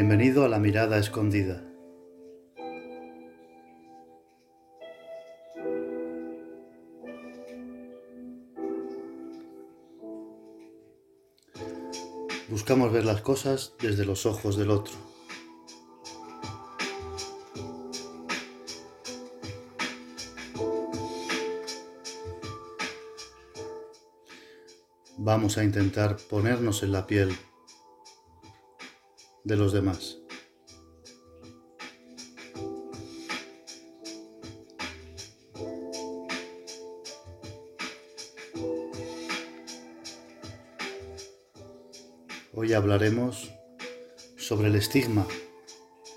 Bienvenido a la mirada escondida. Buscamos ver las cosas desde los ojos del otro. Vamos a intentar ponernos en la piel de los demás. Hoy hablaremos sobre el estigma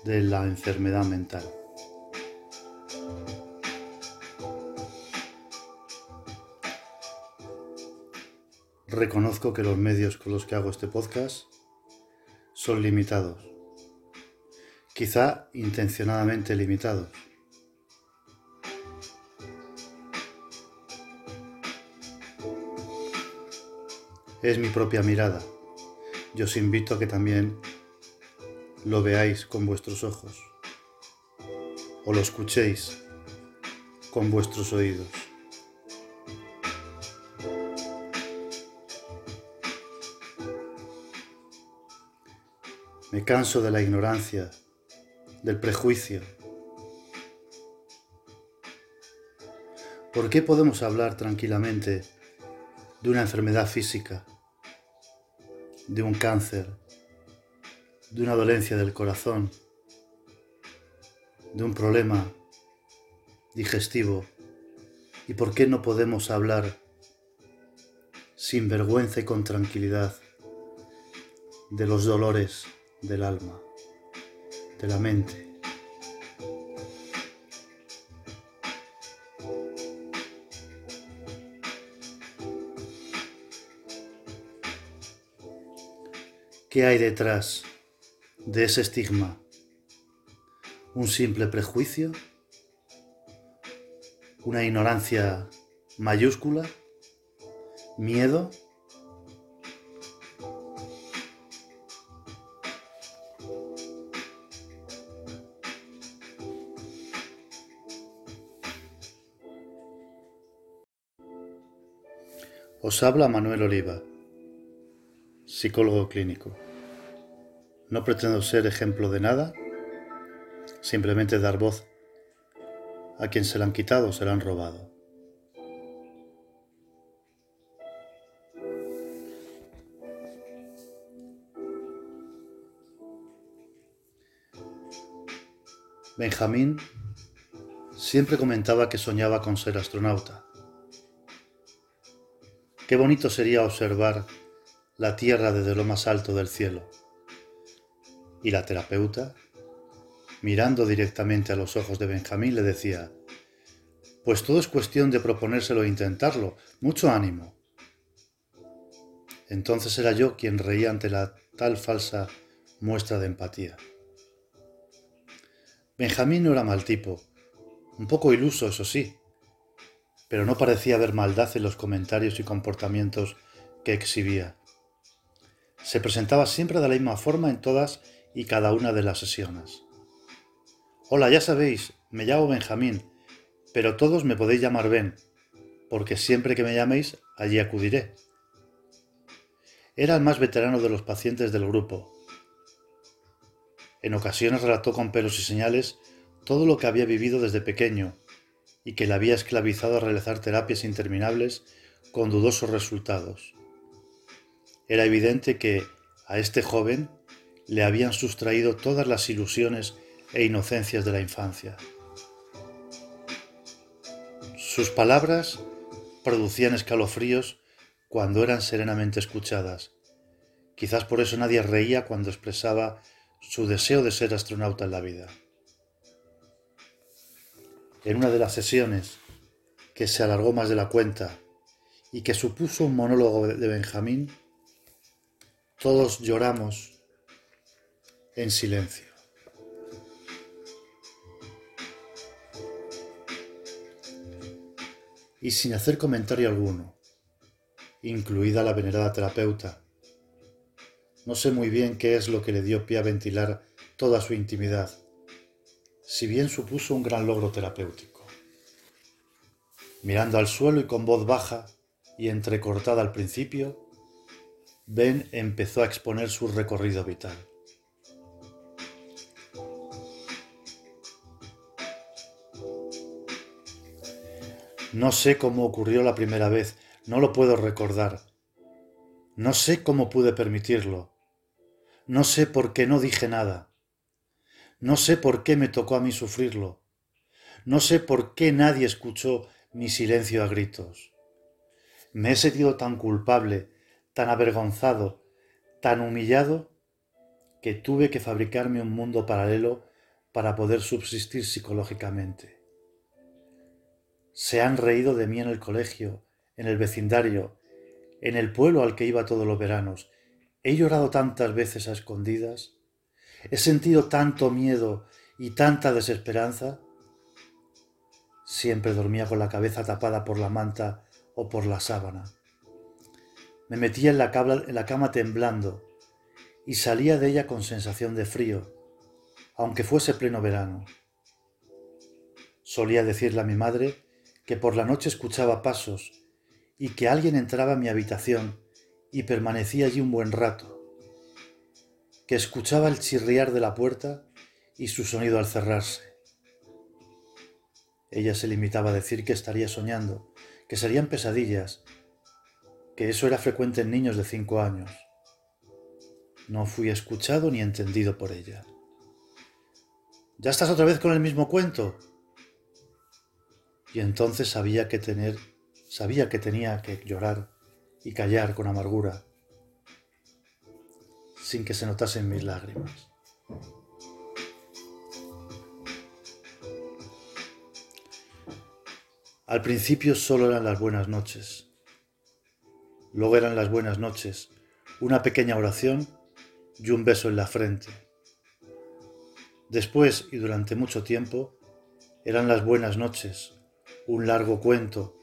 de la enfermedad mental. Reconozco que los medios con los que hago este podcast son limitados, quizá intencionadamente limitados. Es mi propia mirada. Yo os invito a que también lo veáis con vuestros ojos o lo escuchéis con vuestros oídos. Me canso de la ignorancia, del prejuicio. ¿Por qué podemos hablar tranquilamente de una enfermedad física, de un cáncer, de una dolencia del corazón, de un problema digestivo? ¿Y por qué no podemos hablar sin vergüenza y con tranquilidad de los dolores del alma, de la mente. ¿Qué hay detrás de ese estigma? ¿Un simple prejuicio? ¿Una ignorancia mayúscula? ¿Miedo? Os habla Manuel Oliva, psicólogo clínico. No pretendo ser ejemplo de nada, simplemente dar voz a quien se la han quitado o se la han robado. Benjamín siempre comentaba que soñaba con ser astronauta. Qué bonito sería observar la tierra desde lo más alto del cielo. Y la terapeuta, mirando directamente a los ojos de Benjamín, le decía, pues todo es cuestión de proponérselo e intentarlo. Mucho ánimo. Entonces era yo quien reía ante la tal falsa muestra de empatía. Benjamín no era mal tipo, un poco iluso, eso sí, pero no parecía haber maldad en los comentarios y comportamientos que exhibía. Se presentaba siempre de la misma forma en todas y cada una de las sesiones. Hola, ya sabéis, me llamo Benjamín, pero todos me podéis llamar Ben, porque siempre que me llaméis, allí acudiré. Era el más veterano de los pacientes del grupo. En ocasiones relató con pelos y señales todo lo que había vivido desde pequeño y que le había esclavizado a realizar terapias interminables con dudosos resultados. Era evidente que a este joven le habían sustraído todas las ilusiones e inocencias de la infancia. Sus palabras producían escalofríos cuando eran serenamente escuchadas. Quizás por eso nadie reía cuando expresaba su deseo de ser astronauta en la vida en una de las sesiones que se alargó más de la cuenta y que supuso un monólogo de Benjamín, todos lloramos en silencio. Y sin hacer comentario alguno, incluida la venerada terapeuta. No sé muy bien qué es lo que le dio pie a ventilar toda su intimidad, si bien supuso un gran logro terapéutico. Mirando al suelo y con voz baja y entrecortada al principio, Ben empezó a exponer su recorrido vital. No sé cómo ocurrió la primera vez, no lo puedo recordar. No sé cómo pude permitirlo. No sé por qué no dije nada. No sé por qué me tocó a mí sufrirlo. No sé por qué nadie escuchó mi silencio a gritos. Me he sentido tan culpable, tan avergonzado, tan humillado, que tuve que fabricarme un mundo paralelo para poder subsistir psicológicamente. Se han reído de mí en el colegio, en el vecindario, en el pueblo al que iba todos los veranos. He llorado tantas veces a escondidas. He sentido tanto miedo y tanta desesperanza. Siempre dormía con la cabeza tapada por la manta o por la sábana. Me metía en la, cama, temblando y salía de ella con sensación de frío, aunque fuese pleno verano. Solía decirle a mi madre que por la noche escuchaba pasos y que alguien entraba a mi habitación y permanecía allí un buen rato, que escuchaba el chirriar de la puerta y su sonido al cerrarse. Ella se limitaba a decir que estaría soñando, que serían pesadillas, que eso era frecuente en niños de cinco años. No fui escuchado ni entendido por ella. ¿Ya estás otra vez con el mismo cuento? y entonces sabía que tener, sabía que tenía que llorar y callar con amargura, sin que se notasen mis lágrimas. Al principio solo eran las buenas noches. Luego eran las buenas noches, una pequeña oración y un beso en la frente. Después y durante mucho tiempo eran las buenas noches, un largo cuento,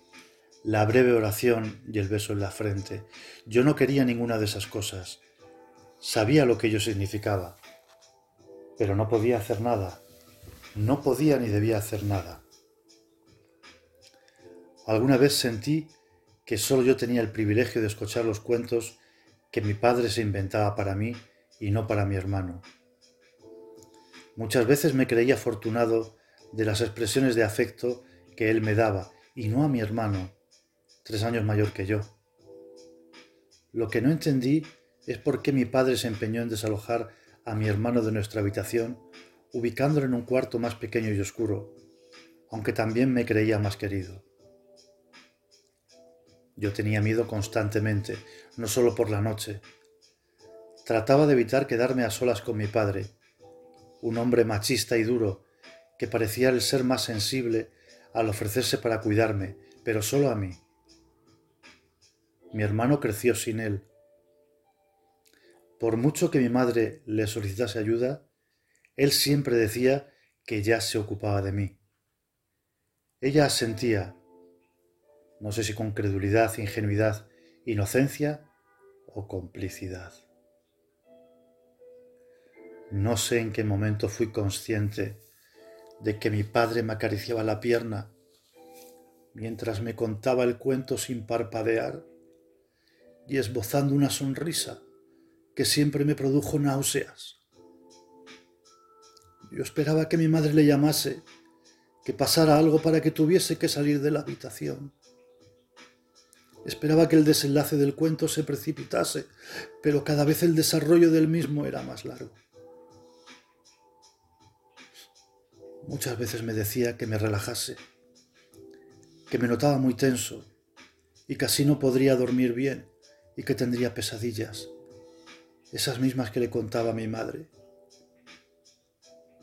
la breve oración y el beso en la frente. Yo no quería ninguna de esas cosas. Sabía lo que ello significaba, pero no podía hacer nada. No podía ni debía hacer nada. Alguna vez sentí que solo yo tenía el privilegio de escuchar los cuentos que mi padre se inventaba para mí y no para mi hermano. Muchas veces me creía afortunado de las expresiones de afecto que él me daba, y no a mi hermano, tres años mayor que yo. Lo que no entendí es por qué mi padre se empeñó en desalojar a mi hermano de nuestra habitación, ubicándolo en un cuarto más pequeño y oscuro, aunque también me creía más querido. Yo tenía miedo constantemente, no solo por la noche. Trataba de evitar quedarme a solas con mi padre, un hombre machista y duro, que parecía el ser más sensible al ofrecerse para cuidarme, pero solo a mí. Mi hermano creció sin él. Por mucho que mi madre le solicitase ayuda, él siempre decía que ya se ocupaba de mí. Ella asentía, no sé si con credulidad, ingenuidad, inocencia o complicidad. No sé en qué momento fui consciente de que mi padre me acariciaba la pierna mientras me contaba el cuento sin parpadear y esbozando una sonrisa que siempre me produjo náuseas. Yo esperaba que mi madre le llamase, que pasara algo para que tuviese que salir de la habitación. Esperaba que el desenlace del cuento se precipitase, pero cada vez el desarrollo del mismo era más largo. Muchas veces me decía que me relajase, que me notaba muy tenso y casi no podría dormir bien y que tendría pesadillas, esas mismas que le contaba a mi madre.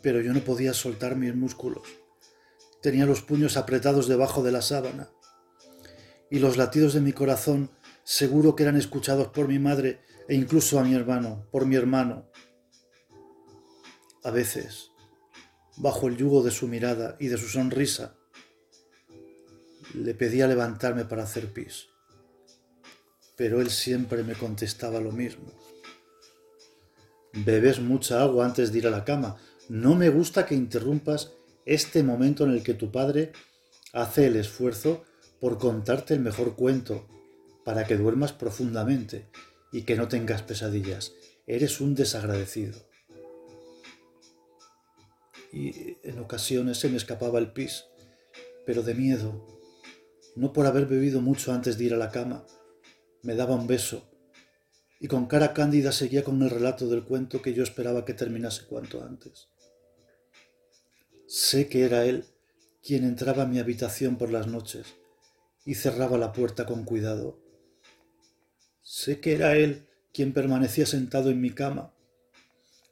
Pero yo no podía soltar mis músculos. Tenía los puños apretados debajo de la sábana y los latidos de mi corazón seguro que eran escuchados por mi madre e incluso a mi hermano, por mi hermano. A veces bajo el yugo de su mirada y de su sonrisa. Le pedía levantarme para hacer pis, pero él siempre me contestaba lo mismo. Bebes mucha agua antes de ir a la cama. No me gusta que interrumpas este momento en el que tu padre hace el esfuerzo por contarte el mejor cuento, para que duermas profundamente y que no tengas pesadillas. Eres un desagradecido. Y en ocasiones se me escapaba el pis, pero de miedo, no por haber bebido mucho antes de ir a la cama. Me daba un beso y con cara cándida seguía con el relato del cuento que yo esperaba que terminase cuanto antes. Sé que era él quien entraba a mi habitación por las noches y cerraba la puerta con cuidado. Sé que era él quien permanecía sentado en mi cama.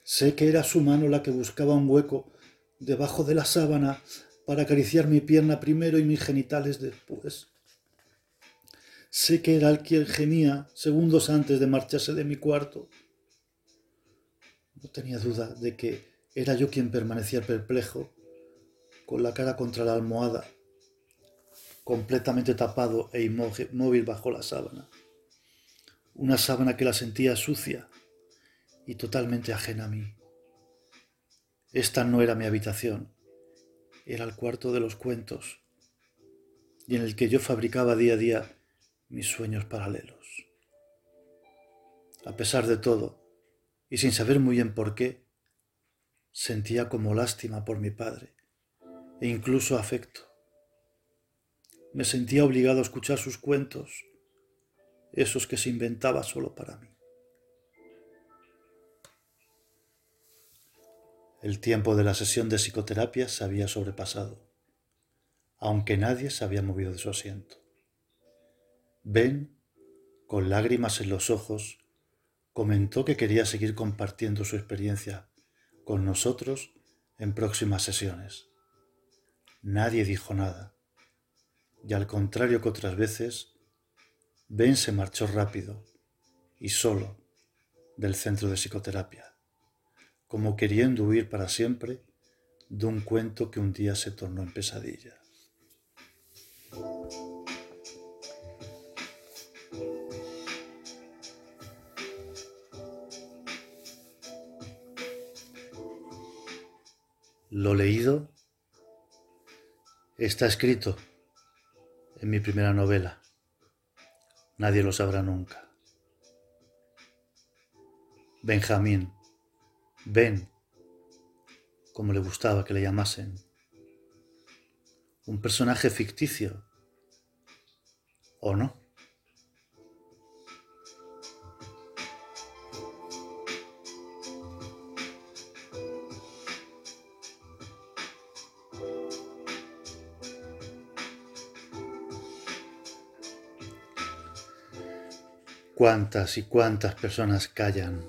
Sé que era su mano la que buscaba un hueco debajo de la sábana para acariciar mi pierna primero y mis genitales después. Sé que era él quien gemía segundos antes de marcharse de mi cuarto. No tenía duda de que era yo quien permanecía perplejo, con la cara contra la almohada, completamente tapado e inmóvil bajo la sábana. Una sábana que la sentía sucia y totalmente ajena a mí. Esta no era mi habitación, era el cuarto de los cuentos, y en el que yo fabricaba día a día mis sueños paralelos. A pesar de todo, y sin saber muy bien por qué, sentía como lástima por mi padre, e incluso afecto. Me sentía obligado a escuchar sus cuentos, esos que se inventaba solo para mí. El tiempo de la sesión de psicoterapia se había sobrepasado, aunque nadie se había movido de su asiento. Ben, con lágrimas en los ojos, comentó que quería seguir compartiendo su experiencia con nosotros en próximas sesiones. Nadie dijo nada, y al contrario que otras veces, Ben se marchó rápido y solo del centro de psicoterapia como queriendo huir para siempre de un cuento que un día se tornó en pesadilla. Lo leído está escrito en mi primera novela. Nadie lo sabrá nunca. Benjamín Ben, como le gustaba que le llamasen, un personaje ficticio, ¿o no? Cuántas y cuántas personas callan,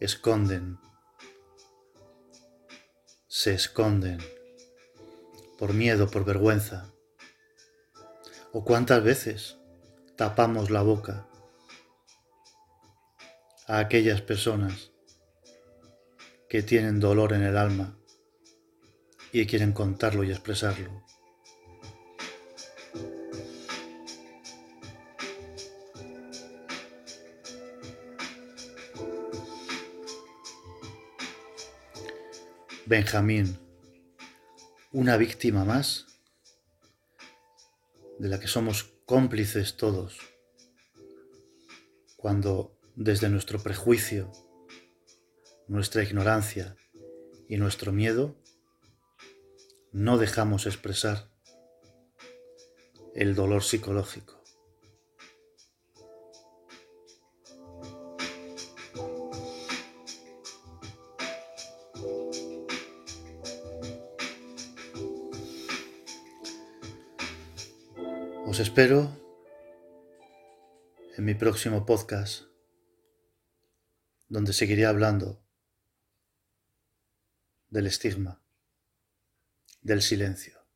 esconden, se esconden por miedo, por vergüenza. ¿O cuántas veces tapamos la boca a aquellas personas que tienen dolor en el alma y quieren contarlo y expresarlo? Benjamín, una víctima más de la que somos cómplices todos, cuando desde nuestro prejuicio, nuestra ignorancia y nuestro miedo no dejamos expresar el dolor psicológico. Os espero en mi próximo podcast, donde seguiré hablando del estigma, del silencio,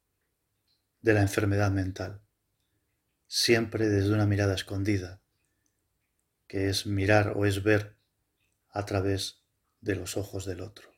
de la enfermedad mental, siempre desde una mirada escondida, que es mirar o es ver a través de los ojos del otro.